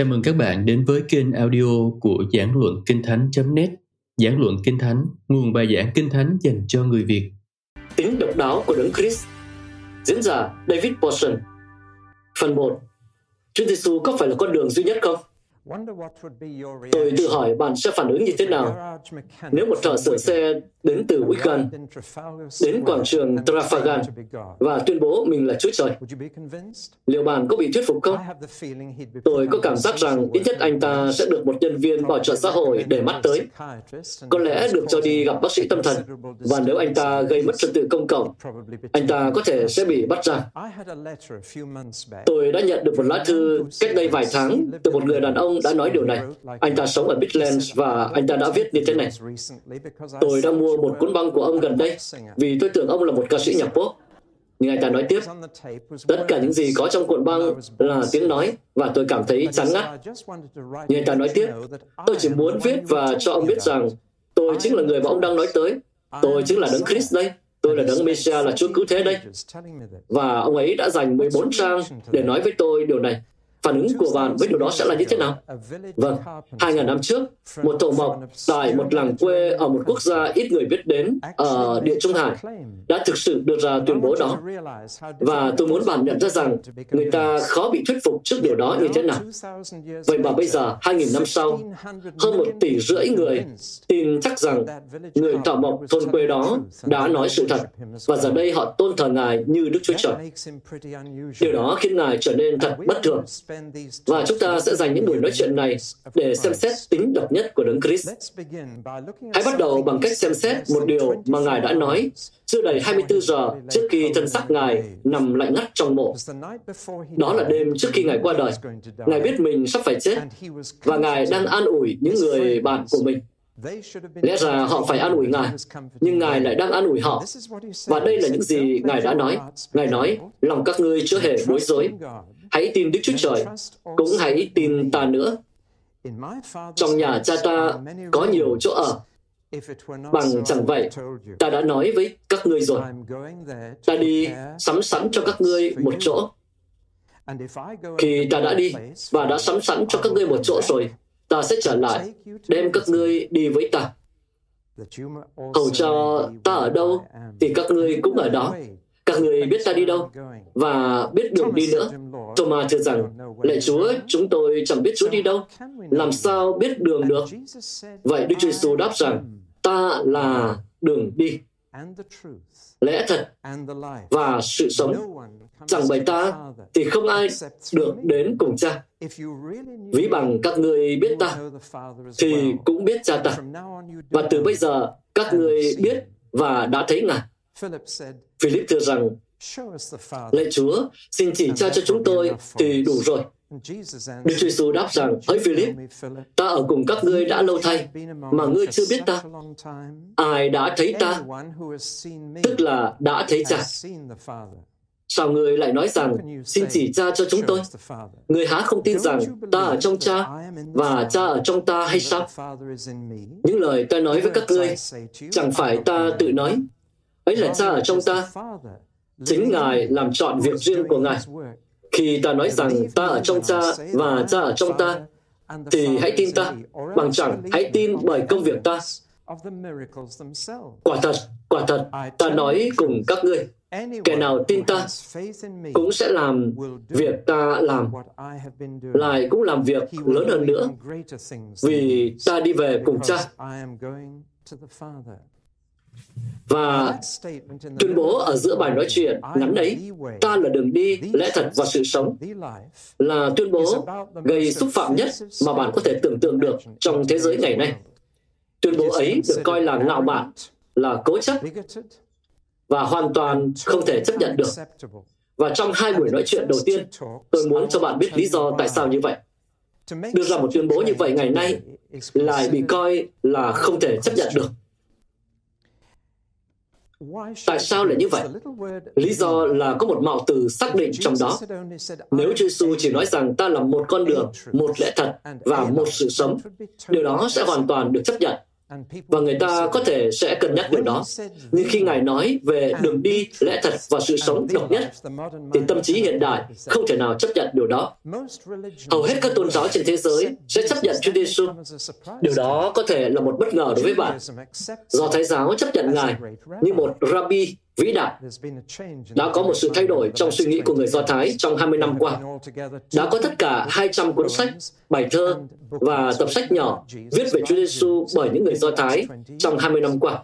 Chào mừng các bạn đến với kênh audio của Giảng Luận Kinh Thánh.net Giảng Luận Kinh Thánh, nguồn bài giảng Kinh Thánh dành cho người Việt. Tính độc đáo của Đấng Christ. Diễn giả David Porson Phần 1 Chúa Giêsu có phải là con đường duy nhất không? Tôi tự hỏi bạn sẽ phản ứng như thế nào. Nếu một thợ sửa xe đến từ Wigan đến quảng trường Trafalgar và tuyên bố mình là Chúa Trời. Liệu bạn có bị thuyết phục không? Tôi có cảm giác rằng ít nhất anh ta sẽ được một nhân viên bảo trợ xã hội để mắt tới. Có lẽ được cho đi gặp bác sĩ tâm thần và nếu anh ta gây mất trật tự công cộng, anh ta có thể sẽ bị bắt ra. Tôi đã nhận được một lá thư cách đây vài tháng từ một người đàn ông đã nói điều này. Anh ta sống ở Midlands và anh ta đã viết như thế này. Tôi đã mua một cuốn băng của ông gần đây vì tôi tưởng ông là một ca sĩ nhạc pop. Nhưng anh ta nói tiếp, tất cả những gì có trong cuộn băng là tiếng nói và tôi cảm thấy chán ngắt. Nhưng anh ta nói tiếp, tôi chỉ muốn viết và cho ông biết rằng tôi chính là người mà ông đang nói tới. Tôi chính là Đấng Christ đây. Tôi là Đấng Messiah là Chúa Cứu Thế đây. Và ông ấy đã dành 14 trang để nói với tôi điều này. Phản ứng của bạn với điều đó sẽ là như thế nào? Vâng, hai ngàn năm trước, một thổ mộc tại một làng quê ở một quốc gia ít người biết đến ở Địa Trung Hải đã thực sự đưa ra tuyên bố đó. Và tôi muốn bạn nhận ra rằng người ta khó bị thuyết phục trước điều đó như thế nào. Vậy mà bây giờ, hai nghìn năm sau, hơn một tỷ rưỡi người tin chắc rằng người thổ mộc thôn quê đó đã nói sự thật và giờ đây họ tôn thờ Ngài như Đức Chúa Trời. Điều đó khiến Ngài trở nên thật bất thường và chúng ta sẽ dành những buổi nói chuyện này để xem xét tính độc nhất của Đấng Christ. Hãy bắt đầu bằng cách xem xét một điều mà Ngài đã nói chưa đầy 24 giờ trước khi thân xác Ngài nằm lạnh ngắt trong mộ. Đó là đêm trước khi Ngài qua đời. Ngài biết mình sắp phải chết và Ngài đang an ủi những người bạn của mình. Lẽ ra họ phải an ủi Ngài, nhưng Ngài lại đang an ủi họ. Và đây là những gì Ngài đã nói. Ngài nói, lòng các ngươi chưa hề bối rối. Hãy tin Đức Chúa Trời, cũng hãy tin ta nữa. Trong nhà cha ta có nhiều chỗ ở. Bằng chẳng vậy, ta đã nói với các ngươi rồi. Ta đi sắm sẵn cho các ngươi một chỗ. Khi ta đã đi và đã sắm sẵn cho các ngươi một chỗ rồi, ta sẽ trở lại, đem các ngươi đi với ta. Hầu cho ta ở đâu, thì các ngươi cũng ở đó. Các người biết ta đi đâu và biết đường đi nữa. Thomas thưa rằng, lạy Chúa, chúng tôi chẳng biết Chúa đi đâu. Làm sao biết đường được? Vậy Đức Chúa Giêsu đáp rằng, ta là đường đi, lẽ thật và sự sống. Chẳng bởi ta thì không ai được đến cùng cha. Ví bằng các người biết ta thì cũng biết cha ta. Và từ bây giờ các người biết và đã thấy Ngài. Philip thưa rằng, Lạy Chúa, xin chỉ cha cho chúng tôi thì đủ rồi. Đức Chúa Giêsu đáp rằng, hỡi Philip, ta ở cùng các ngươi đã lâu thay, mà ngươi chưa biết ta. Ai đã thấy ta, tức là đã thấy cha. Sao ngươi lại nói rằng, xin chỉ cha cho chúng tôi? Ngươi há không tin rằng ta ở trong cha và cha ở trong ta hay sao? Những lời ta nói với các ngươi, chẳng phải ta tự nói, ấy là cha ở trong ta. Chính Ngài làm chọn việc riêng của Ngài. Khi ta nói rằng ta ở trong cha và cha ở trong ta, thì hãy tin ta, bằng chẳng hãy tin bởi công việc ta. Quả thật, quả thật, ta nói cùng các ngươi, kẻ nào tin ta cũng sẽ làm việc ta làm, lại cũng làm việc lớn hơn nữa, vì ta đi về cùng cha. Và tuyên bố ở giữa bài nói chuyện ngắn ấy, ta là đường đi, lẽ thật và sự sống, là tuyên bố gây xúc phạm nhất mà bạn có thể tưởng tượng được trong thế giới ngày nay. Tuyên bố ấy được coi là ngạo mạn, là cố chấp và hoàn toàn không thể chấp nhận được. Và trong hai buổi nói chuyện đầu tiên, tôi muốn cho bạn biết lý do tại sao như vậy. Đưa ra một tuyên bố như vậy ngày nay lại bị coi là không thể chấp nhận được. Tại sao lại như vậy? Lý do là có một mạo từ xác định trong đó. Nếu Chúa Giêsu chỉ nói rằng ta là một con đường, một lẽ thật và một sự sống, điều đó sẽ hoàn toàn được chấp nhận. Và người ta có thể sẽ cân nhắc điều đó. Nhưng khi Ngài nói về đường đi, lẽ thật và sự sống độc nhất, thì tâm trí hiện đại không thể nào chấp nhận điều đó. Hầu hết các tôn giáo trên thế giới sẽ chấp nhận Chúa Giêsu. Điều đó có thể là một bất ngờ đối với bạn. Do Thái giáo chấp nhận Ngài như một rabbi vĩ đại. Đã có một sự thay đổi trong suy nghĩ của người Do Thái trong 20 năm qua. Đã có tất cả 200 cuốn sách, bài thơ và tập sách nhỏ viết về Chúa Giêsu bởi những người Do Thái trong 20 năm qua.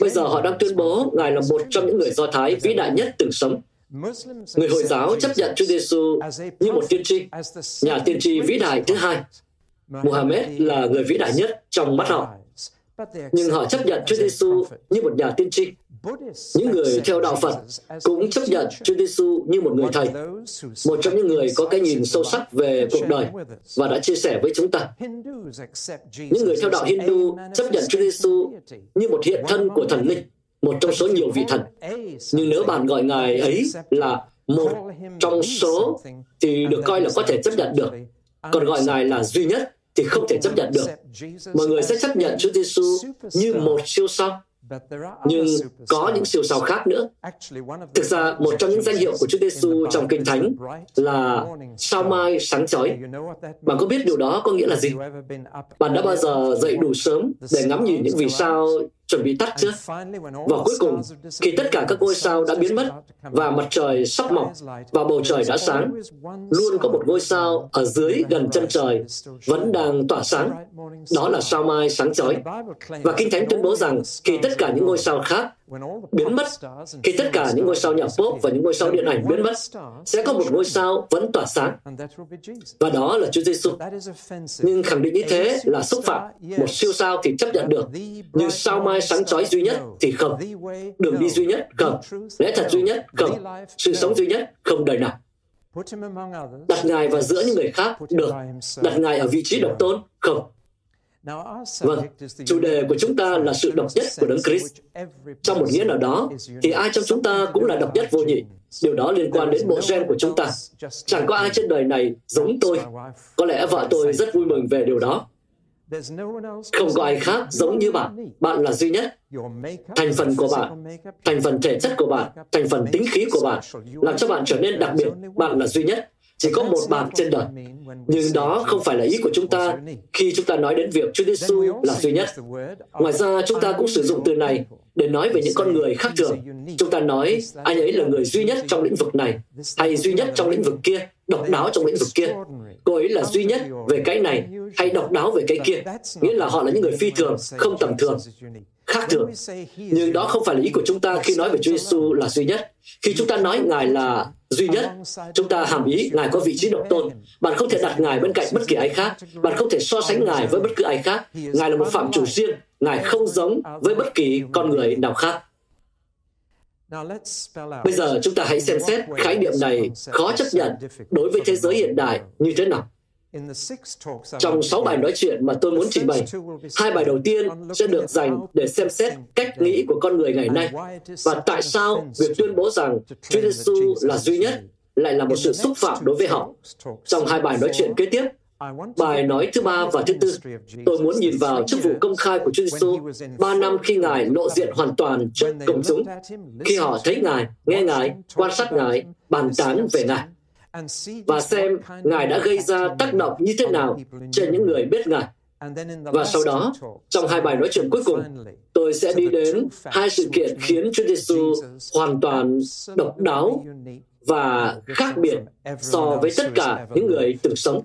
Bây giờ họ đang tuyên bố Ngài là một trong những người Do Thái vĩ đại nhất từng sống. Người Hồi giáo chấp nhận Chúa Giêsu như một tiên tri, nhà tiên tri vĩ đại thứ hai. Muhammad là người vĩ đại nhất trong mắt họ. Nhưng họ chấp nhận Chúa Giêsu như một nhà tiên tri. Những người theo đạo Phật cũng chấp nhận Chúa Giêsu như một người thầy, một trong những người có cái nhìn sâu sắc về cuộc đời và đã chia sẻ với chúng ta. Những người theo đạo Hindu chấp nhận Chúa Giêsu như một hiện thân của thần linh, một trong số nhiều vị thần. Nhưng nếu bạn gọi ngài ấy là một trong số thì được coi là có thể chấp nhận được. Còn gọi ngài là duy nhất thì không thể chấp nhận được. Mọi người sẽ chấp nhận Chúa Giêsu như một siêu sao nhưng có những siêu sao khác nữa. Thực ra, một trong những danh hiệu của Chúa Giêsu trong Kinh Thánh là sao mai sáng chói. Bạn có biết điều đó có nghĩa là gì? Bạn đã bao giờ dậy đủ sớm để ngắm nhìn những vì sao chuẩn bị tắt chưa? Và cuối cùng, khi tất cả các ngôi sao đã biến mất và mặt trời sắp mọc và bầu trời đã sáng, luôn có một ngôi sao ở dưới gần chân trời vẫn đang tỏa sáng. Đó là sao mai sáng chói. Và Kinh Thánh tuyên bố rằng khi tất cả những ngôi sao khác biến mất, khi tất cả những ngôi sao nhạc pop và những ngôi sao điện ảnh biến mất, sẽ có một ngôi sao vẫn tỏa sáng. Và đó là Chúa Giêsu. Nhưng khẳng định như thế là xúc phạm. Một siêu sao thì chấp nhận được, nhưng sao mai sáng chói duy nhất thì không. Đường đi duy nhất không. Lẽ thật duy nhất không. Sự sống duy nhất không đời nào. Đặt Ngài vào giữa những người khác được. Đặt Ngài ở vị trí độc tôn không. Vâng, chủ đề của chúng ta là sự độc nhất của Đấng Christ. Trong một nghĩa nào đó, thì ai trong chúng ta cũng là độc nhất vô nhị. Điều đó liên quan đến bộ gen của chúng ta. Chẳng có ai trên đời này giống tôi. Có lẽ vợ tôi rất vui mừng về điều đó. Không có ai khác giống như bạn. Bạn là duy nhất. Thành phần của bạn, thành phần thể chất của bạn, thành phần tính khí của bạn, làm cho bạn trở nên đặc biệt. Bạn là duy nhất. Chỉ có một bạn trên đời. Nhưng đó không phải là ý của chúng ta khi chúng ta nói đến việc Chúa Giêsu là duy nhất. Ngoài ra, chúng ta cũng sử dụng từ này để nói về những con người khác thường. Chúng ta nói anh ấy là người duy nhất trong lĩnh vực này, hay duy nhất trong lĩnh vực kia, độc đáo trong lĩnh vực kia. Cô ấy là duy nhất về cái này, hay độc đáo về cái kia. Nghĩa là họ là những người phi thường, không tầm thường khác thường. Nhưng đó không phải là ý của chúng ta khi nói về Chúa Giêsu là duy nhất. Khi chúng ta nói Ngài là duy nhất, chúng ta hàm ý Ngài có vị trí độc tôn. Bạn không thể đặt Ngài bên cạnh bất kỳ ai khác. Bạn không thể so sánh Ngài với bất cứ ai khác. Ngài là một phạm chủ riêng. Ngài không giống với bất kỳ con người nào khác. Bây giờ chúng ta hãy xem xét khái niệm này khó chấp nhận đối với thế giới hiện đại như thế nào. Trong sáu bài nói chuyện mà tôi muốn trình bày, hai bài đầu tiên sẽ được dành để xem xét cách nghĩ của con người ngày nay và tại sao việc tuyên bố rằng Chúa Giêsu là duy nhất lại là một sự xúc phạm đối với họ. Trong hai bài nói chuyện kế tiếp, Bài nói thứ ba và thứ tư, tôi muốn nhìn vào chức vụ công khai của Chúa Giêsu ba năm khi Ngài lộ diện hoàn toàn trước công chúng, khi họ thấy Ngài, nghe Ngài, quan sát Ngài, bàn tán về Ngài và xem Ngài đã gây ra tác động như thế nào trên những người biết Ngài. Và sau đó, trong hai bài nói chuyện cuối cùng, tôi sẽ đi đến hai sự kiện khiến Chúa Giêsu hoàn toàn độc đáo và khác biệt so với tất cả những người từng sống.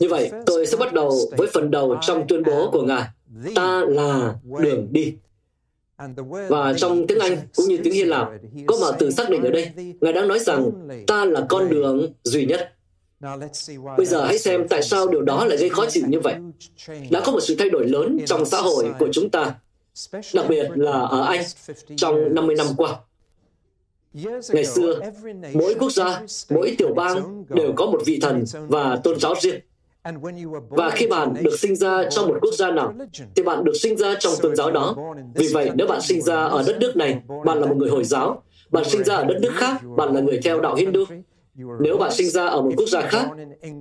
Như vậy, tôi sẽ bắt đầu với phần đầu trong tuyên bố của Ngài. Ta là đường đi. Và trong tiếng Anh cũng như tiếng Hy Lạp, có một từ xác định ở đây. Ngài đang nói rằng ta là con đường duy nhất. Bây giờ hãy xem tại sao điều đó lại gây khó chịu như vậy. Đã có một sự thay đổi lớn trong xã hội của chúng ta, đặc biệt là ở Anh trong 50 năm qua. Ngày xưa, mỗi quốc gia, mỗi tiểu bang đều có một vị thần và tôn giáo riêng. Và khi bạn được sinh ra trong một quốc gia nào, thì bạn được sinh ra trong tôn giáo đó. Vì vậy, nếu bạn sinh ra ở đất nước này, bạn là một người Hồi giáo. Bạn sinh ra ở đất nước khác, bạn là người theo đạo Hindu. Nếu bạn sinh ra ở một quốc gia khác,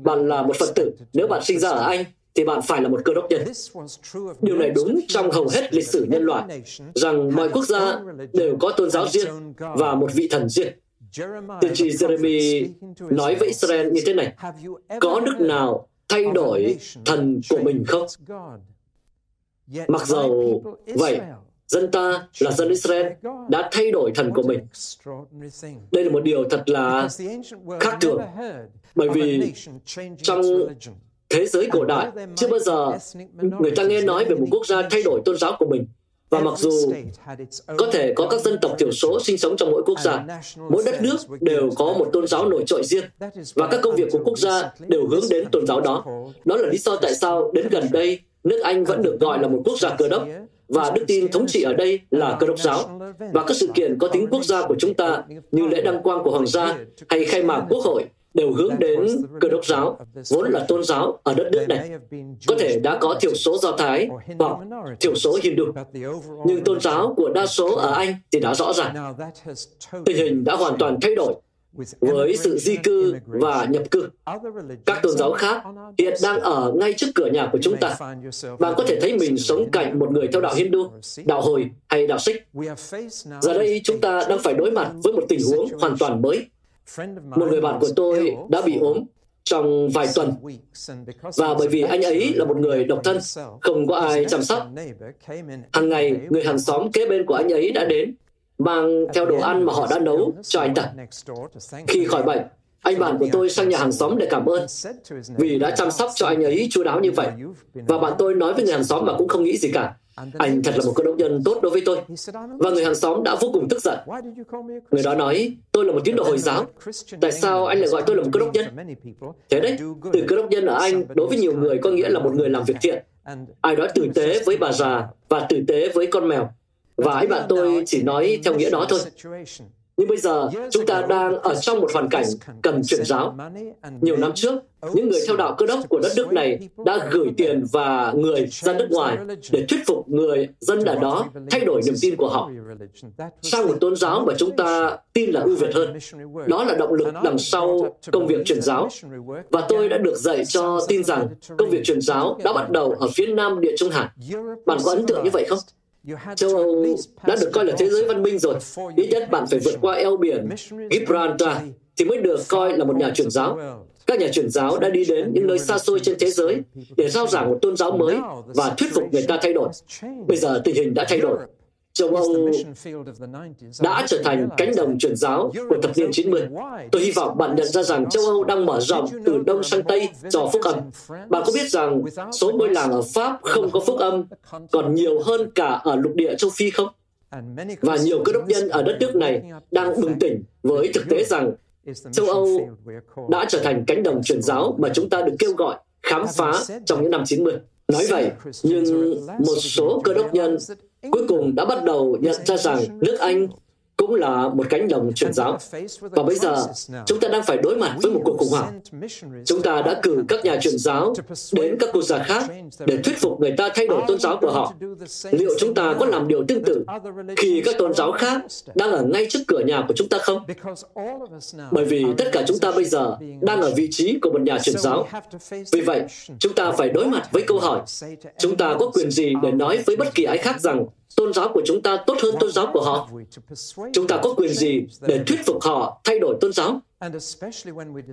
bạn là một Phật tử. Nếu bạn sinh ra ở Anh, thì bạn phải là một cơ đốc nhân. Điều này đúng trong hầu hết lịch sử nhân loại, rằng mọi quốc gia đều có tôn giáo riêng và một vị thần riêng. Tiên tri Jeremy nói với Israel như thế này, có đức nào thay đổi thần của mình không? Mặc dầu vậy, dân ta là dân Israel đã thay đổi thần của mình. Đây là một điều thật là khác thường, bởi vì trong thế giới cổ đại chưa bao giờ người ta nghe nói về một quốc gia thay đổi tôn giáo của mình và mặc dù có thể có các dân tộc thiểu số sinh sống trong mỗi quốc gia, mỗi đất nước đều có một tôn giáo nổi trội riêng và các công việc của quốc gia đều hướng đến tôn giáo đó. Đó là lý do tại sao đến gần đây nước Anh vẫn được gọi là một quốc gia cơ đốc và đức tin thống trị ở đây là cơ đốc giáo và các sự kiện có tính quốc gia của chúng ta như lễ đăng quang của hoàng gia hay khai mạc quốc hội đều hướng đến cơ đốc giáo, vốn là tôn giáo ở đất nước này. Có thể đã có thiểu số Do Thái hoặc thiểu số Hindu, nhưng tôn giáo của đa số ở Anh thì đã rõ ràng. Tình hình đã hoàn toàn thay đổi với sự di cư và nhập cư. Các tôn giáo khác hiện đang ở ngay trước cửa nhà của chúng ta. Bạn có thể thấy mình sống cạnh một người theo đạo Hindu, đạo Hồi hay đạo Sikh. Giờ đây chúng ta đang phải đối mặt với một tình huống hoàn toàn mới một người bạn của tôi đã bị ốm trong vài tuần. và bởi vì anh ấy là một người độc thân không có ai chăm sóc. hàng ngày người hàng xóm kế bên của anh ấy đã đến mang theo đồ ăn mà họ đã nấu cho anh ta. khi khỏi bệnh anh bạn của tôi sang nhà hàng xóm để cảm ơn vì đã chăm sóc cho anh ấy chu đáo như vậy. và bạn tôi nói với người hàng xóm mà cũng không nghĩ gì cả anh thật là một cơ đốc nhân tốt đối với tôi. Và người hàng xóm đã vô cùng tức giận. Người đó nói, tôi là một tín đồ Hồi giáo. Tại sao anh lại gọi tôi là một cơ đốc nhân? Thế đấy, từ cơ đốc nhân ở Anh đối với nhiều người có nghĩa là một người làm việc thiện. Ai đó tử tế với bà già và tử tế với con mèo. Và anh bạn tôi chỉ nói theo nghĩa đó thôi. Nhưng bây giờ chúng ta đang ở trong một hoàn cảnh cần chuyển giáo. Nhiều năm trước, những người theo đạo cơ đốc của đất nước này đã gửi tiền và người ra nước ngoài để thuyết phục người dân ở đó thay đổi niềm tin của họ sang một tôn giáo mà chúng ta tin là ưu việt hơn. Đó là động lực đằng sau công việc truyền giáo. Và tôi đã được dạy cho tin rằng công việc truyền giáo đã bắt đầu ở phía nam địa Trung Hải. Bạn có ấn tượng như vậy không? Châu Âu đã được coi là thế giới văn minh rồi. Ít nhất bạn phải vượt qua eo biển Gibraltar thì mới được coi là một nhà truyền giáo. Các nhà truyền giáo đã đi đến những nơi xa xôi trên thế giới để giao giảng một tôn giáo mới và thuyết phục người ta thay đổi. Bây giờ tình hình đã thay đổi châu Âu đã trở thành cánh đồng truyền giáo của thập niên 90. Tôi hy vọng bạn nhận ra rằng châu Âu đang mở rộng từ Đông sang Tây cho phúc âm. Bạn có biết rằng số ngôi làng ở Pháp không có phúc âm còn nhiều hơn cả ở lục địa châu Phi không? Và nhiều cơ đốc nhân ở đất nước này đang bừng tỉnh với thực tế rằng châu Âu đã trở thành cánh đồng truyền giáo mà chúng ta được kêu gọi khám phá trong những năm 90. Nói vậy, nhưng một số cơ đốc nhân cuối cùng đã bắt đầu nhận ra rằng nước Anh cũng là một cánh đồng truyền giáo. Và bây giờ, chúng ta đang phải đối mặt với một cuộc khủng hoảng. Chúng ta đã cử các nhà truyền giáo đến các quốc gia khác để thuyết phục người ta thay đổi tôn giáo của họ. Liệu chúng ta có làm điều tương tự khi các tôn giáo khác đang ở ngay trước cửa nhà của chúng ta không? Bởi vì tất cả chúng ta bây giờ đang ở vị trí của một nhà truyền giáo. Vì vậy, chúng ta phải đối mặt với câu hỏi, chúng ta có quyền gì để nói với bất kỳ ai khác rằng tôn giáo của chúng ta tốt hơn tôn giáo của họ. Chúng ta có quyền gì để thuyết phục họ thay đổi tôn giáo?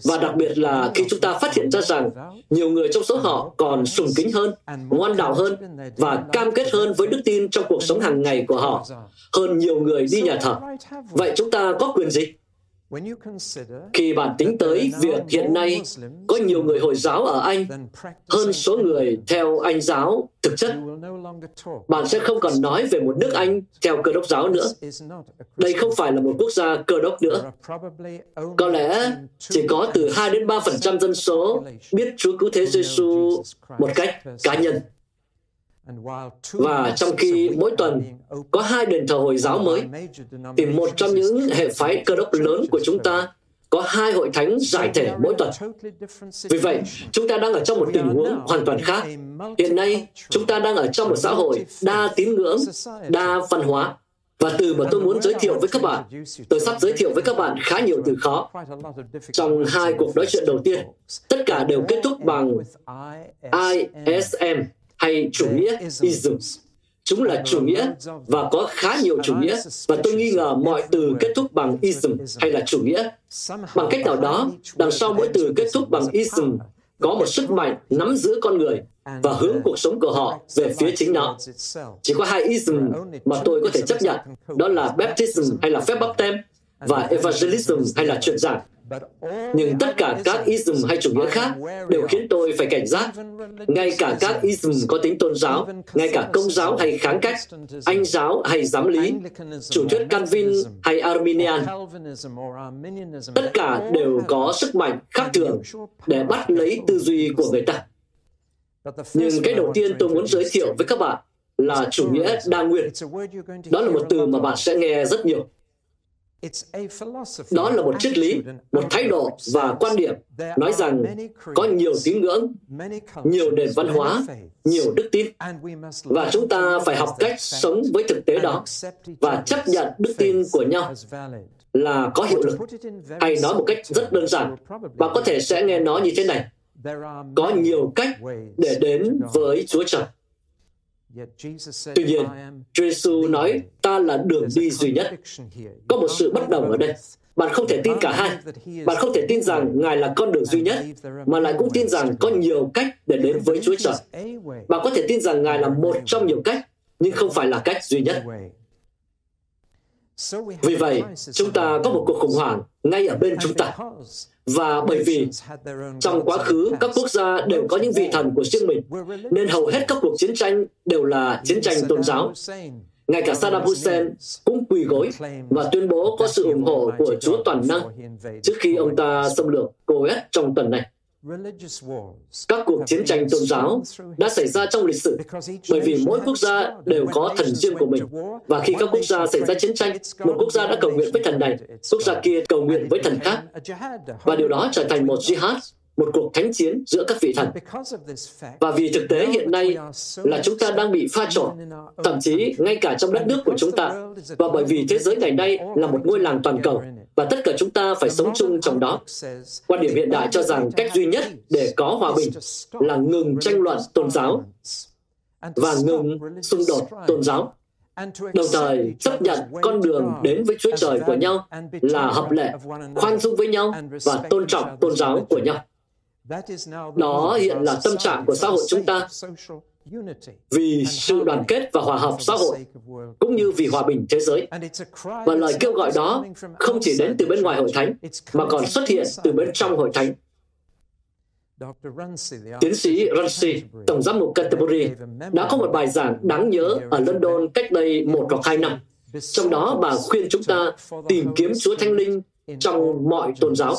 Và đặc biệt là khi chúng ta phát hiện ra rằng nhiều người trong số họ còn sùng kính hơn, ngoan đạo hơn và cam kết hơn với đức tin trong cuộc sống hàng ngày của họ, hơn nhiều người đi nhà thờ. Vậy chúng ta có quyền gì? Khi bạn tính tới việc hiện nay có nhiều người Hồi giáo ở Anh hơn số người theo Anh giáo thực chất, bạn sẽ không còn nói về một nước Anh theo cơ đốc giáo nữa. Đây không phải là một quốc gia cơ đốc nữa. Có lẽ chỉ có từ 2 đến 3% dân số biết Chúa Cứu Thế Giêsu một cách cá nhân. Và trong khi mỗi tuần có hai đền thờ Hồi giáo mới, thì một trong những hệ phái cơ đốc lớn của chúng ta có hai hội thánh giải thể mỗi tuần. Vì vậy, chúng ta đang ở trong một tình huống hoàn toàn khác. Hiện nay, chúng ta đang ở trong một xã hội đa tín ngưỡng, đa văn hóa. Và từ mà tôi muốn giới thiệu với các bạn, tôi sắp giới thiệu với các bạn khá nhiều từ khó. Trong hai cuộc nói chuyện đầu tiên, tất cả đều kết thúc bằng ISM hay chủ nghĩa ism. Chúng là chủ nghĩa và có khá nhiều chủ nghĩa và tôi nghi ngờ mọi từ kết thúc bằng ism hay là chủ nghĩa. Bằng cách nào đó, đằng sau mỗi từ kết thúc bằng ism có một sức mạnh nắm giữ con người và hướng cuộc sống của họ về phía chính nó. Chỉ có hai ism mà tôi có thể chấp nhận, đó là baptism hay là phép bắp tem và evangelism hay là truyền giảng. Nhưng tất cả các ism hay chủ nghĩa khác đều khiến tôi phải cảnh giác. Ngay cả các ism có tính tôn giáo, ngay cả công giáo hay kháng cách, anh giáo hay giám lý, chủ thuyết Calvin hay Arminian, tất cả đều có sức mạnh khác thường để bắt lấy tư duy của người ta. Nhưng cái đầu tiên tôi muốn giới thiệu với các bạn là chủ nghĩa đa nguyên. Đó là một từ mà bạn sẽ nghe rất nhiều. Đó là một triết lý, một thái độ và quan điểm nói rằng có nhiều tín ngưỡng, nhiều nền văn hóa, nhiều đức tin, và chúng ta phải học cách sống với thực tế đó và chấp nhận đức tin của nhau là có hiệu lực. Hay nói một cách rất đơn giản, bạn có thể sẽ nghe nó như thế này. Có nhiều cách để đến với Chúa Trời. Tuy nhiên, Chúa Giêsu nói ta là đường đi duy nhất. Có một sự bất đồng ở đây. Bạn không thể tin cả hai. Bạn không thể tin rằng Ngài là con đường duy nhất, mà lại cũng tin rằng có nhiều cách để đến với Chúa Trời. Bạn có thể tin rằng Ngài là một trong nhiều cách, nhưng không phải là cách duy nhất. Vì vậy, chúng ta có một cuộc khủng hoảng ngay ở bên chúng ta. Và bởi vì trong quá khứ các quốc gia đều có những vị thần của riêng mình, nên hầu hết các cuộc chiến tranh đều là chiến tranh tôn giáo. Ngay cả Saddam Hussein cũng quỳ gối và tuyên bố có sự ủng hộ của Chúa Toàn Năng trước khi ông ta xâm lược Kuwait trong tuần này. Các cuộc chiến tranh tôn giáo đã xảy ra trong lịch sử bởi vì mỗi quốc gia đều có thần riêng của mình. Và khi các quốc gia xảy ra chiến tranh, một quốc gia đã cầu nguyện với thần này, quốc gia kia cầu nguyện với thần khác. Và điều đó trở thành một jihad, một cuộc thánh chiến giữa các vị thần. Và vì thực tế hiện nay là chúng ta đang bị pha trộn, thậm chí ngay cả trong đất nước của chúng ta. Và bởi vì thế giới ngày nay là một ngôi làng toàn cầu, và tất cả chúng ta phải sống chung trong đó. Quan điểm hiện đại cho rằng cách duy nhất để có hòa bình là ngừng tranh luận tôn giáo và ngừng xung đột tôn giáo đồng thời chấp nhận con đường đến với Chúa Trời của nhau là hợp lệ, khoan dung với nhau và tôn trọng tôn giáo của nhau. Đó hiện là tâm trạng của xã hội chúng ta vì sự đoàn kết và hòa hợp xã hội cũng như vì hòa bình thế giới. Và lời kêu gọi đó không chỉ đến từ bên ngoài hội thánh mà còn xuất hiện từ bên trong hội thánh. Tiến sĩ Runcie, Tổng giám mục Canterbury, đã có một bài giảng đáng nhớ ở London cách đây một hoặc hai năm. Trong đó bà khuyên chúng ta tìm kiếm Chúa Thánh Linh trong mọi tôn giáo.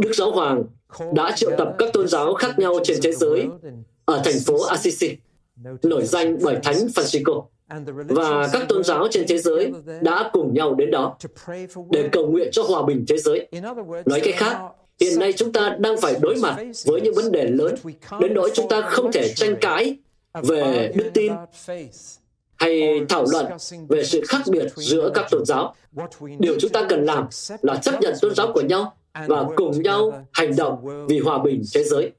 Đức Giáo Hoàng đã triệu tập các tôn giáo khác nhau trên thế giới ở thành phố Assisi, nổi danh bởi Thánh Francisco. Và các tôn giáo trên thế giới đã cùng nhau đến đó để cầu nguyện cho hòa bình thế giới. Nói cách khác, hiện nay chúng ta đang phải đối mặt với những vấn đề lớn, đến nỗi chúng ta không thể tranh cãi về đức tin hay thảo luận về sự khác biệt giữa các tôn giáo. Điều chúng ta cần làm là chấp nhận tôn giáo của nhau và cùng nhau hành động vì hòa bình thế giới.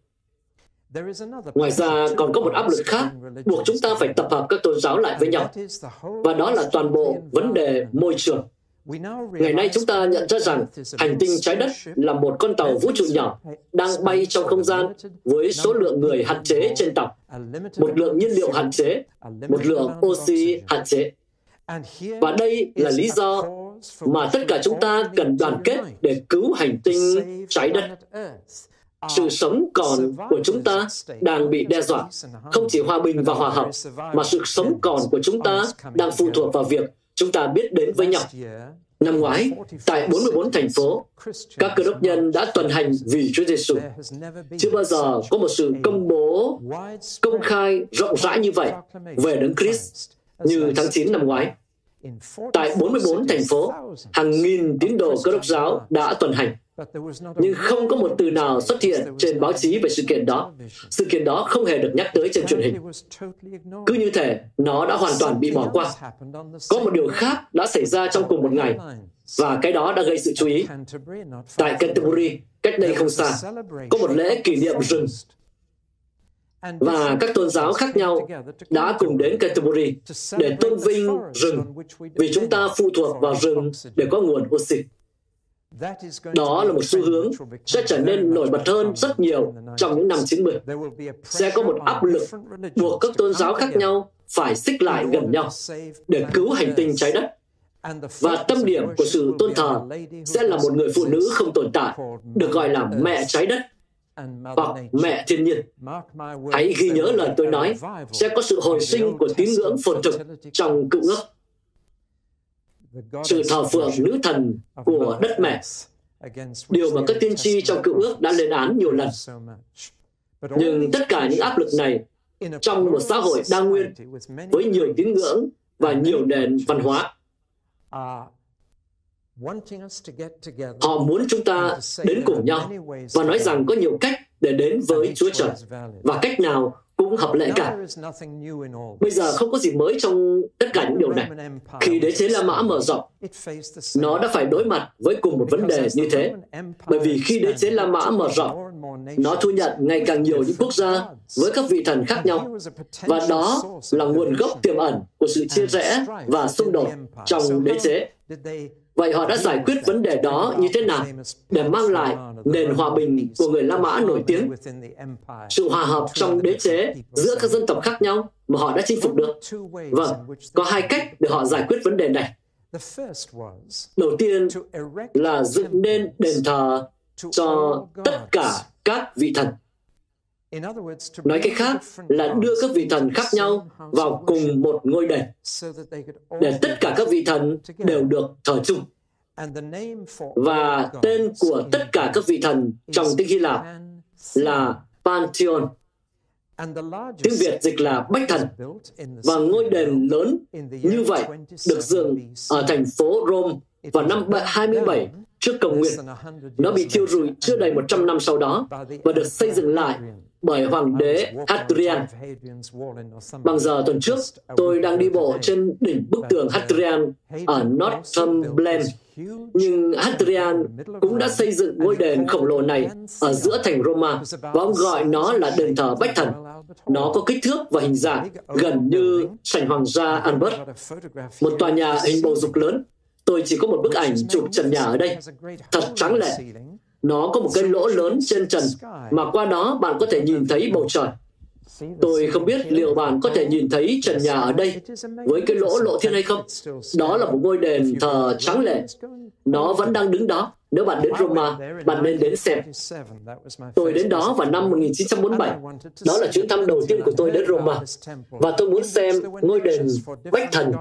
Ngoài ra, còn có một áp lực khác buộc chúng ta phải tập hợp các tôn giáo lại với nhau. Và đó là toàn bộ vấn đề môi trường. Ngày nay chúng ta nhận ra rằng hành tinh trái đất là một con tàu vũ trụ nhỏ đang bay trong không gian với số lượng người hạn chế trên tàu, một lượng nhiên liệu hạn chế, một lượng oxy hạn chế. Và đây là lý do mà tất cả chúng ta cần đoàn kết để cứu hành tinh trái đất. Sự sống còn của chúng ta đang bị đe dọa. Không chỉ hòa bình và hòa hợp, mà sự sống còn của chúng ta đang phụ thuộc vào việc chúng ta biết đến với nhau. Năm ngoái, tại 44 thành phố, các cơ đốc nhân đã tuần hành vì Chúa Giêsu. Chưa bao giờ có một sự công bố công khai rộng rãi như vậy về Đấng Christ như tháng 9 năm ngoái. Tại 44 thành phố, hàng nghìn tín đồ cơ đốc giáo đã tuần hành. Nhưng không có một từ nào xuất hiện trên báo chí về sự kiện đó. Sự kiện đó không hề được nhắc tới trên truyền hình. Cứ như thể nó đã hoàn toàn bị bỏ qua. Có một điều khác đã xảy ra trong cùng một ngày, và cái đó đã gây sự chú ý. Tại Canterbury, cách đây không xa, có một lễ kỷ niệm rừng và các tôn giáo khác nhau đã cùng đến Canterbury để tôn vinh rừng vì chúng ta phụ thuộc vào rừng để có nguồn oxy. Đó là một xu hướng sẽ trở nên nổi bật hơn rất nhiều trong những năm 90. Sẽ có một áp lực buộc các tôn giáo khác nhau phải xích lại gần nhau để cứu hành tinh trái đất. Và tâm điểm của sự tôn thờ sẽ là một người phụ nữ không tồn tại, được gọi là mẹ trái đất hoặc mẹ thiên nhiên. Hãy ghi nhớ lời tôi nói, sẽ có sự hồi sinh của tín ngưỡng phồn thực trong cựu ước. Sự thờ phượng nữ thần của đất mẹ, điều mà các tiên tri trong cựu ước đã lên án nhiều lần. Nhưng tất cả những áp lực này trong một xã hội đa nguyên với nhiều tín ngưỡng và nhiều nền văn hóa Họ muốn chúng ta đến cùng nhau và nói rằng có nhiều cách để đến với Chúa Trời và cách nào cũng hợp lệ cả. Bây giờ không có gì mới trong tất cả những điều này. Khi đế chế La Mã mở rộng, nó đã phải đối mặt với cùng một vấn đề như thế. Bởi vì khi đế chế La Mã mở rộng, nó thu nhận ngày càng nhiều những quốc gia với các vị thần khác nhau. Và đó là nguồn gốc tiềm ẩn của sự chia rẽ và xung đột trong đế chế. Vậy họ đã giải quyết vấn đề đó như thế nào để mang lại nền hòa bình của người La Mã nổi tiếng, sự hòa hợp trong đế chế giữa các dân tộc khác nhau mà họ đã chinh phục được? Vâng, có hai cách để họ giải quyết vấn đề này. Đầu tiên là dựng nên đền thờ cho tất cả các vị thần. Nói cách khác là đưa các vị thần khác nhau vào cùng một ngôi đền để tất cả các vị thần đều được thờ chung. Và tên của tất cả các vị thần trong tiếng Hy Lạp là Pantheon. Tiếng Việt dịch là Bách Thần. Và ngôi đền lớn như vậy được dựng ở thành phố Rome vào năm 27 trước công nguyên. Nó bị thiêu rụi chưa đầy 100 năm sau đó và được xây dựng lại bởi hoàng đế Hadrian. Bằng giờ tuần trước, tôi đang đi bộ trên đỉnh bức tường Hadrian ở Northumberland. Nhưng Hadrian cũng đã xây dựng ngôi đền khổng lồ này ở giữa thành Roma và ông gọi nó là đền thờ Bách Thần. Nó có kích thước và hình dạng gần như sảnh hoàng gia Albert, một tòa nhà hình bầu dục lớn. Tôi chỉ có một bức ảnh chụp trần nhà ở đây, thật trắng lệ nó có một cái lỗ lớn trên trần mà qua đó bạn có thể nhìn thấy bầu trời. Tôi không biết liệu bạn có thể nhìn thấy trần nhà ở đây với cái lỗ lộ thiên hay không. Đó là một ngôi đền thờ trắng lệ. Nó vẫn đang đứng đó. Nếu bạn đến Roma, bạn nên đến xem. Tôi đến đó vào năm 1947. Đó là chuyến thăm đầu tiên của tôi đến Roma. Và tôi muốn xem ngôi đền Bách Thần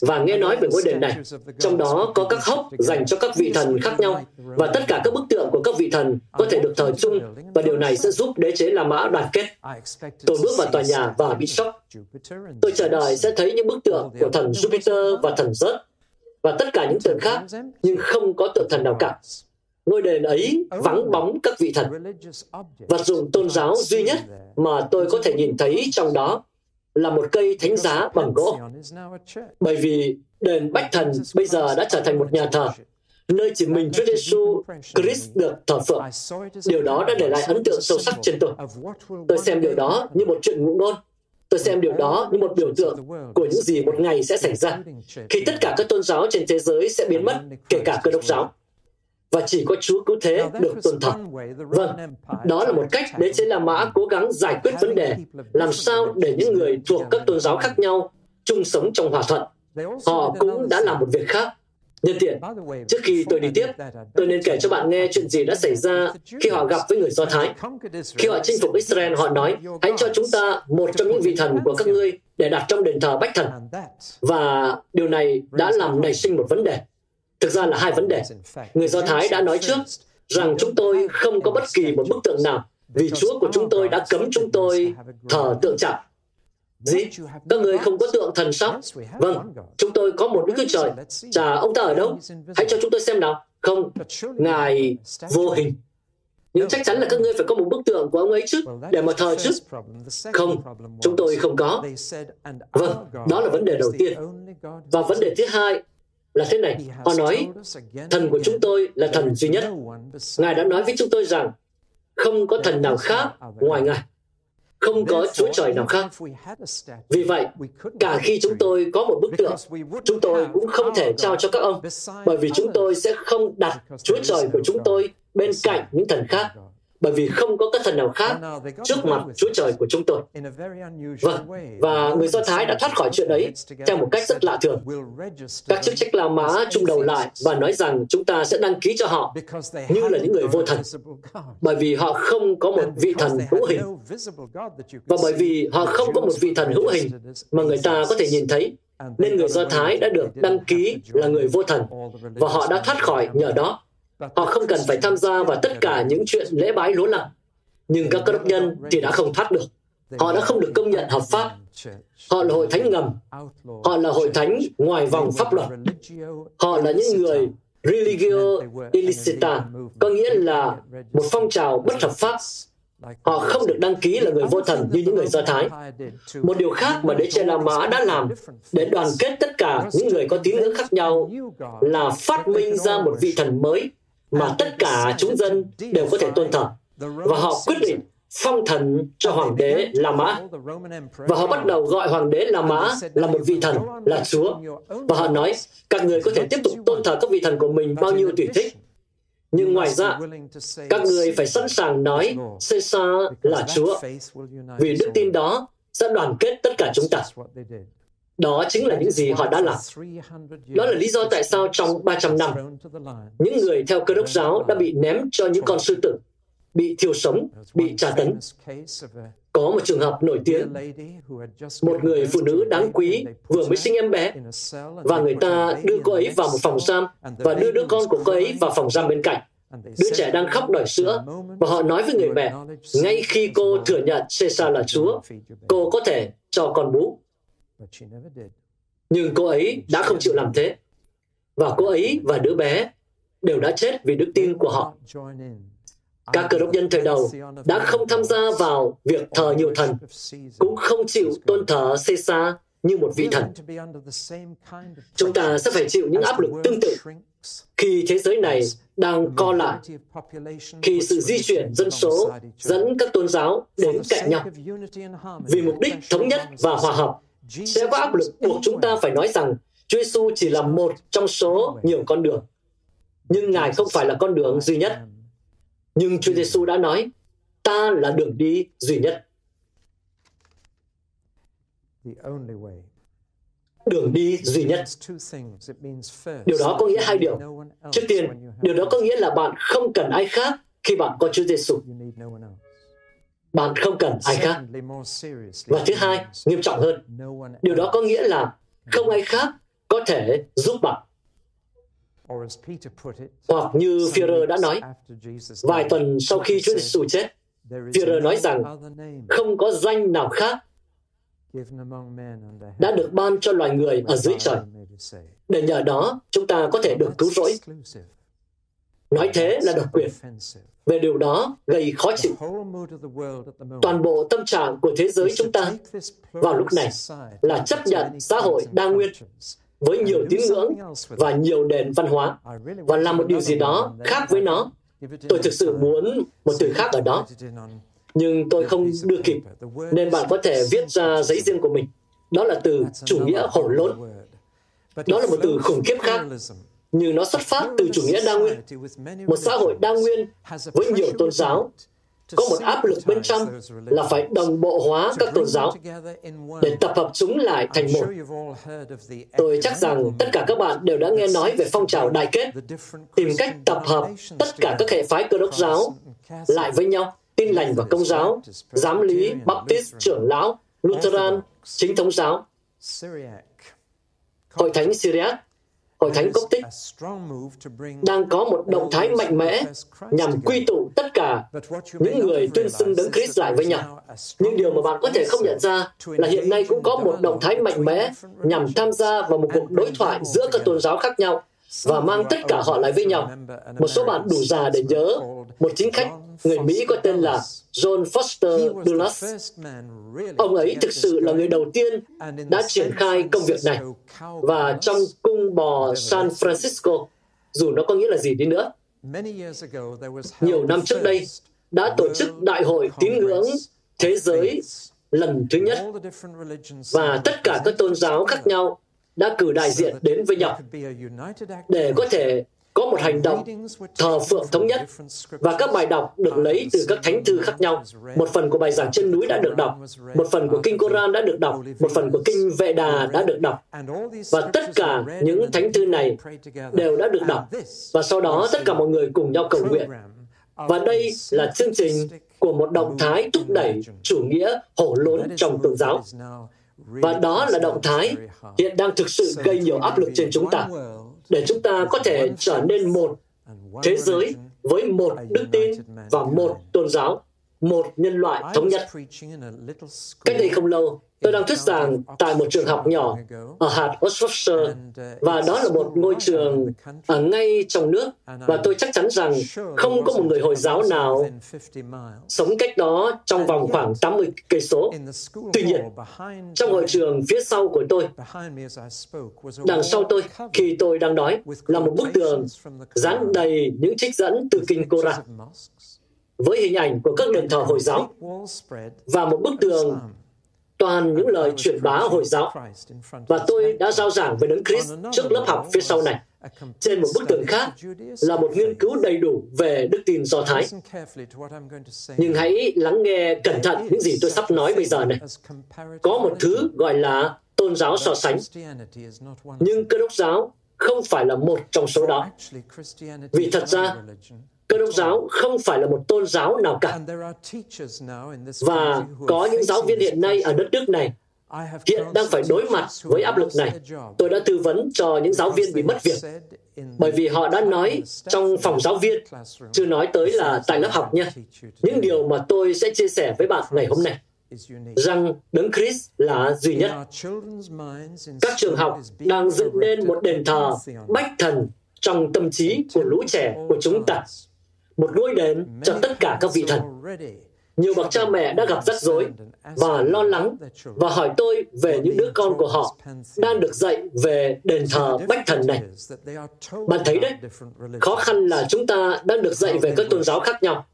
và nghe nói về ngôi đền này. Trong đó có các hốc dành cho các vị thần khác nhau và tất cả các bức tượng của các vị thần có thể được thờ chung và điều này sẽ giúp đế chế La Mã đoàn kết. Tôi bước vào tòa nhà và bị sốc. Tôi chờ đợi sẽ thấy những bức tượng của thần Jupiter và thần Zeus và tất cả những tượng khác, nhưng không có tượng thần nào cả. Ngôi đền ấy vắng bóng các vị thần. Vật dụng tôn giáo duy nhất mà tôi có thể nhìn thấy trong đó là một cây thánh giá bằng gỗ. Bởi vì đền Bách Thần bây giờ đã trở thành một nhà thờ, nơi chỉ mình Chúa Giêsu Christ được thờ phượng. Điều đó đã để lại ấn tượng sâu sắc trên tôi. Tôi xem điều đó như một chuyện ngụ ngôn Tôi xem điều đó như một biểu tượng của những gì một ngày sẽ xảy ra khi tất cả các tôn giáo trên thế giới sẽ biến mất, kể cả cơ đốc giáo. Và chỉ có Chúa cứu thế được tôn thờ. Vâng, đó là một cách đế chế La Mã cố gắng giải quyết vấn đề làm sao để những người thuộc các tôn giáo khác nhau chung sống trong hòa thuận. Họ cũng đã làm một việc khác Nhân tiện, trước khi tôi đi tiếp, tôi nên kể cho bạn nghe chuyện gì đã xảy ra khi họ gặp với người Do Thái. Khi họ chinh phục Israel, họ nói, hãy cho chúng ta một trong những vị thần của các ngươi để đặt trong đền thờ Bách Thần. Và điều này đã làm nảy sinh một vấn đề. Thực ra là hai vấn đề. Người Do Thái đã nói trước rằng chúng tôi không có bất kỳ một bức tượng nào vì Chúa của chúng tôi đã cấm chúng tôi thờ tượng chạm. Gì? Các người không có tượng thần sao? Vâng, chúng tôi có một Đức Chúa Trời. Chà, ông ta ở đâu? Hãy cho chúng tôi xem nào. Không, Ngài vô hình. Nhưng chắc chắn là các ngươi phải có một bức tượng của ông ấy chứ, để mà thờ chứ. Không, chúng tôi không có. Vâng, đó là vấn đề đầu tiên. Và vấn đề thứ hai là thế này. Họ nói, thần của chúng tôi là thần duy nhất. Ngài đã nói với chúng tôi rằng, không có thần nào khác ngoài Ngài không có Chúa Trời nào khác. Vì vậy, cả khi chúng tôi có một bức tượng, chúng tôi cũng không thể trao cho các ông, bởi vì chúng tôi sẽ không đặt Chúa Trời của chúng tôi bên cạnh những thần khác bởi vì không có các thần nào khác trước mặt Chúa Trời của chúng tôi. Vâng, và người Do Thái đã thoát khỏi chuyện ấy theo một cách rất lạ thường. Các chức trách La Mã chung đầu lại và nói rằng chúng ta sẽ đăng ký cho họ như là những người vô thần, bởi vì họ không có một vị thần hữu hình. Và bởi vì họ không có một vị thần hữu hình mà người ta có thể nhìn thấy, nên người Do Thái đã được đăng ký là người vô thần, và họ đã thoát khỏi nhờ đó Họ không cần phải tham gia vào tất cả những chuyện lễ bái lố nặng Nhưng các cơ đốc nhân thì đã không thoát được. Họ đã không được công nhận hợp pháp. Họ là hội thánh ngầm. Họ là hội thánh ngoài vòng pháp luật. Họ là những người religio illicita, có nghĩa là một phong trào bất hợp pháp. Họ không được đăng ký là người vô thần như những người Do Thái. Một điều khác mà Đế Chế La Mã đã làm để đoàn kết tất cả những người có tín ngưỡng khác nhau là phát minh ra một vị thần mới mà tất cả chúng dân đều có thể tôn thờ. Và họ quyết định phong thần cho hoàng đế La Mã. Và họ bắt đầu gọi hoàng đế La Mã là một vị thần, là Chúa. Và họ nói, các người có thể tiếp tục tôn thờ các vị thần của mình bao nhiêu tùy thích. Nhưng ngoài ra, các người phải sẵn sàng nói Caesar là Chúa, vì đức tin đó sẽ đoàn kết tất cả chúng ta. Đó chính là những gì họ đã làm. Đó là lý do tại sao trong 300 năm, những người theo cơ đốc giáo đã bị ném cho những con sư tử, bị thiêu sống, bị tra tấn. Có một trường hợp nổi tiếng, một người phụ nữ đáng quý vừa mới sinh em bé, và người ta đưa cô ấy vào một phòng giam và đưa đứa con của cô ấy vào phòng giam bên cạnh. Đứa trẻ đang khóc đòi sữa, và họ nói với người mẹ, ngay khi cô thừa nhận Caesar là Chúa, cô có thể cho con bú. Nhưng cô ấy đã không chịu làm thế. Và cô ấy và đứa bé đều đã chết vì đức tin của họ. Các cơ đốc nhân thời đầu đã không tham gia vào việc thờ nhiều thần, cũng không chịu tôn thờ Caesar như một vị thần. Chúng ta sẽ phải chịu những áp lực tương tự khi thế giới này đang co lại, khi sự di chuyển dân số dẫn các tôn giáo đến cạnh nhau vì mục đích thống nhất và hòa hợp sẽ có áp lực buộc chúng ta phải nói rằng Chúa Giêsu chỉ là một trong số nhiều con đường. Nhưng Ngài không phải là con đường duy nhất. Nhưng Chúa Giêsu đã nói, ta là đường đi duy nhất. Đường đi duy nhất. Điều đó có nghĩa hai điều. Trước tiên, điều đó có nghĩa là bạn không cần ai khác khi bạn có Chúa Giêsu bạn không cần ai khác. Và thứ hai, nghiêm trọng hơn, điều đó có nghĩa là không ai khác có thể giúp bạn. Hoặc như Führer đã nói, vài tuần sau khi Chúa Giêsu chết, Führer nói rằng không có danh nào khác đã được ban cho loài người ở dưới trời, để nhờ đó chúng ta có thể được cứu rỗi. Nói thế là độc quyền. Về điều đó gây khó chịu. Toàn bộ tâm trạng của thế giới chúng ta vào lúc này là chấp nhận xã hội đa nguyên với nhiều tín ngưỡng và nhiều nền văn hóa. Và làm một điều gì đó khác với nó. Tôi thực sự muốn một từ khác ở đó, nhưng tôi không đưa kịp, nên bạn có thể viết ra giấy riêng của mình. Đó là từ chủ nghĩa hổ lốn. Đó là một từ khủng khiếp khác như nó xuất phát từ chủ nghĩa đa nguyên. Một xã hội đa nguyên với nhiều tôn giáo có một áp lực bên trong là phải đồng bộ hóa các tôn giáo để tập hợp chúng lại thành một. Tôi chắc rằng tất cả các bạn đều đã nghe nói về phong trào đại kết, tìm cách tập hợp tất cả các hệ phái cơ đốc giáo lại với nhau, tin lành và công giáo, giám lý, baptist, trưởng lão, Lutheran, chính thống giáo, hội thánh Syriac, Hội Thánh Cốc Tích đang có một động thái mạnh mẽ nhằm quy tụ tất cả những người tuyên xưng đấng Christ lại với nhau. Nhưng điều mà bạn có thể không nhận ra là hiện nay cũng có một động thái mạnh mẽ nhằm tham gia vào một cuộc đối thoại giữa các tôn giáo khác nhau và mang tất cả họ lại với nhau. Một số bạn đủ già để nhớ một chính khách người Mỹ có tên là John Foster Dulles. Ông ấy thực sự là người đầu tiên đã triển khai công việc này. Và trong cung bò San Francisco, dù nó có nghĩa là gì đi nữa, nhiều năm trước đây đã tổ chức Đại hội tín ngưỡng thế giới lần thứ nhất và tất cả các tôn giáo khác nhau đã cử đại diện đến với nhau để có thể có một hành động thờ phượng thống nhất và các bài đọc được lấy từ các thánh thư khác nhau. Một phần của bài giảng trên núi đã được đọc, một phần của kinh Koran đã được đọc, một phần của kinh Vệ Đà đã được đọc. Và tất cả những thánh thư này đều đã được đọc. Và sau đó tất cả mọi người cùng nhau cầu nguyện. Và đây là chương trình của một động thái thúc đẩy chủ nghĩa hổ lốn trong tôn giáo. Và đó là động thái hiện đang thực sự gây nhiều áp lực trên chúng ta để chúng ta có thể trở nên một thế giới với một đức tin và một tôn giáo, một nhân loại thống nhất. Cách đây không lâu, Tôi đang thuyết giảng tại một trường học nhỏ ở hạt Oxfordshire và đó là một ngôi trường ở ngay trong nước và tôi chắc chắn rằng không có một người Hồi giáo nào sống cách đó trong vòng khoảng 80 cây số. Tuy nhiên, trong hội trường phía sau của tôi, đằng sau tôi khi tôi đang nói là một bức tường dán đầy những trích dẫn từ kinh Koran với hình ảnh của các đền thờ Hồi giáo và một bức tường toàn những lời truyền bá Hồi giáo. Và tôi đã giao giảng về Đấng Christ trước lớp học phía sau này. Trên một bức tường khác là một nghiên cứu đầy đủ về đức tin Do Thái. Nhưng hãy lắng nghe cẩn thận những gì tôi sắp nói bây giờ này. Có một thứ gọi là tôn giáo so sánh. Nhưng cơ đốc giáo không phải là một trong số đó. Vì thật ra, Cơ đốc giáo không phải là một tôn giáo nào cả. Và có những giáo viên hiện nay ở đất nước này hiện đang phải đối mặt với áp lực này. Tôi đã tư vấn cho những giáo viên bị mất việc bởi vì họ đã nói trong phòng giáo viên, chưa nói tới là tại lớp học nha. Những điều mà tôi sẽ chia sẻ với bạn ngày hôm nay rằng Đấng Christ là duy nhất. Các trường học đang dựng nên một đền thờ bách thần trong tâm trí của lũ trẻ của chúng ta một ngôi đền cho tất cả các vị thần. Nhiều bậc cha mẹ đã gặp rắc rối và lo lắng và hỏi tôi về những đứa con của họ đang được dạy về đền thờ bách thần này. Bạn thấy đấy, khó khăn là chúng ta đang được dạy về các tôn giáo khác nhau,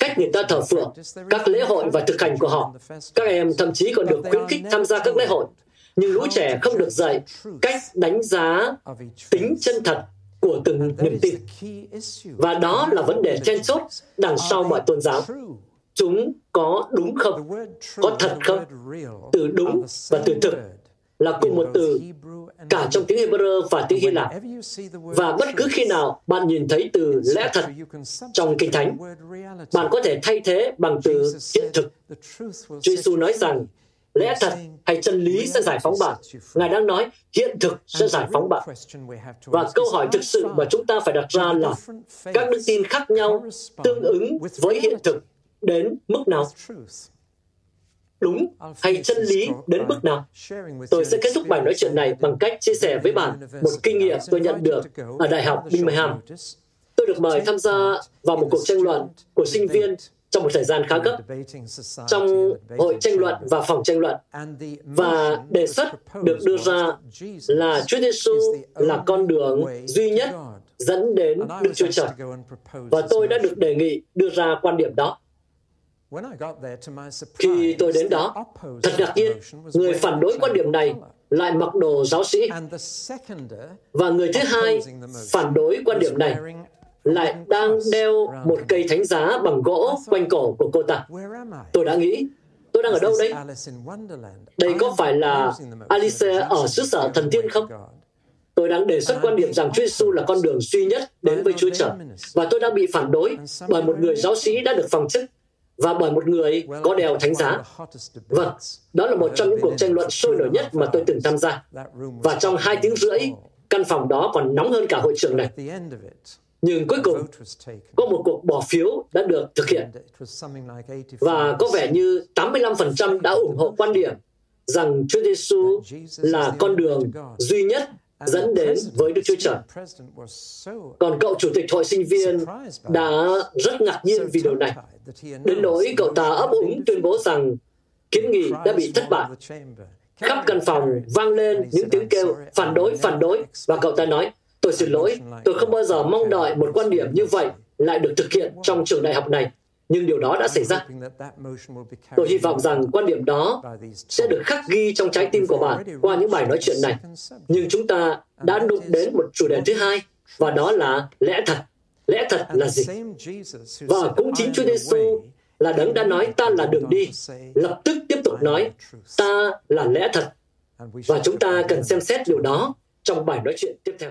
cách người ta thờ phượng, các lễ hội và thực hành của họ. Các em thậm chí còn được khuyến khích tham gia các lễ hội, nhưng lũ trẻ không được dạy cách đánh giá tính chân thật của từng niềm tin. Và đó là vấn đề then chốt đằng sau mọi tôn giáo. Chúng có đúng không? Có thật không? Từ đúng và từ thực là cùng một từ cả trong tiếng Hebrew và tiếng Hy Lạp. Và bất cứ khi nào bạn nhìn thấy từ lẽ thật trong Kinh Thánh, bạn có thể thay thế bằng từ hiện thực. Chúa Giêsu nói rằng lẽ thật hay chân lý sẽ giải phóng bạn. Ngài đang nói hiện thực sẽ giải phóng bạn. Và câu hỏi thực sự mà chúng ta phải đặt ra là các đức tin khác nhau tương ứng với hiện thực đến mức nào? Đúng hay chân lý đến mức nào? Tôi sẽ kết thúc bài nói chuyện này bằng cách chia sẻ với bạn một kinh nghiệm tôi nhận được ở Đại học Birmingham. Tôi được mời tham gia vào một cuộc tranh luận của sinh viên trong một thời gian khá gấp trong hội tranh luận và phòng tranh luận và đề xuất được đưa ra là Chúa Giêsu là con đường duy nhất dẫn đến Đức Chúa Trời. Và tôi đã được đề nghị đưa ra quan điểm đó. Khi tôi đến đó, thật ngạc nhiên, người phản đối quan điểm này lại mặc đồ giáo sĩ. Và người thứ hai phản đối quan điểm này lại đang đeo một cây thánh giá bằng gỗ quanh cổ của cô ta. Tôi đã nghĩ, tôi đang ở đâu đây? Đây có phải là Alice ở xứ sở thần tiên không? Tôi đang đề xuất quan điểm rằng Chúa Giêsu là con đường duy nhất đến với Chúa Trời. Và tôi đang bị phản đối bởi một người giáo sĩ đã được phòng chức và bởi một người có đeo thánh giá. Vâng, đó là một trong những cuộc tranh luận sôi nổi nhất mà tôi từng tham gia. Và trong hai tiếng rưỡi, căn phòng đó còn nóng hơn cả hội trường này. Nhưng cuối cùng, có một cuộc bỏ phiếu đã được thực hiện. Và có vẻ như 85% đã ủng hộ quan điểm rằng Chúa Giêsu là con đường duy nhất dẫn đến với Đức Chúa Trời. Còn cậu chủ tịch hội sinh viên đã rất ngạc nhiên vì điều này. Đến nỗi cậu ta ấp úng tuyên bố rằng kiến nghị đã bị thất bại. Khắp căn phòng vang lên những tiếng kêu phản đối, phản đối, và cậu ta nói, tôi xin lỗi, tôi không bao giờ mong đợi một quan điểm như vậy lại được thực hiện trong trường đại học này nhưng điều đó đã xảy ra. Tôi hy vọng rằng quan điểm đó sẽ được khắc ghi trong trái tim của bạn qua những bài nói chuyện này. Nhưng chúng ta đã đụng đến một chủ đề thứ hai, và đó là lẽ thật. Lẽ thật là gì? Và cũng chính Chúa Giêsu là đấng đã nói ta là đường đi, lập tức tiếp tục nói ta là lẽ thật. Và chúng ta cần xem xét điều đó trong bài nói chuyện tiếp theo.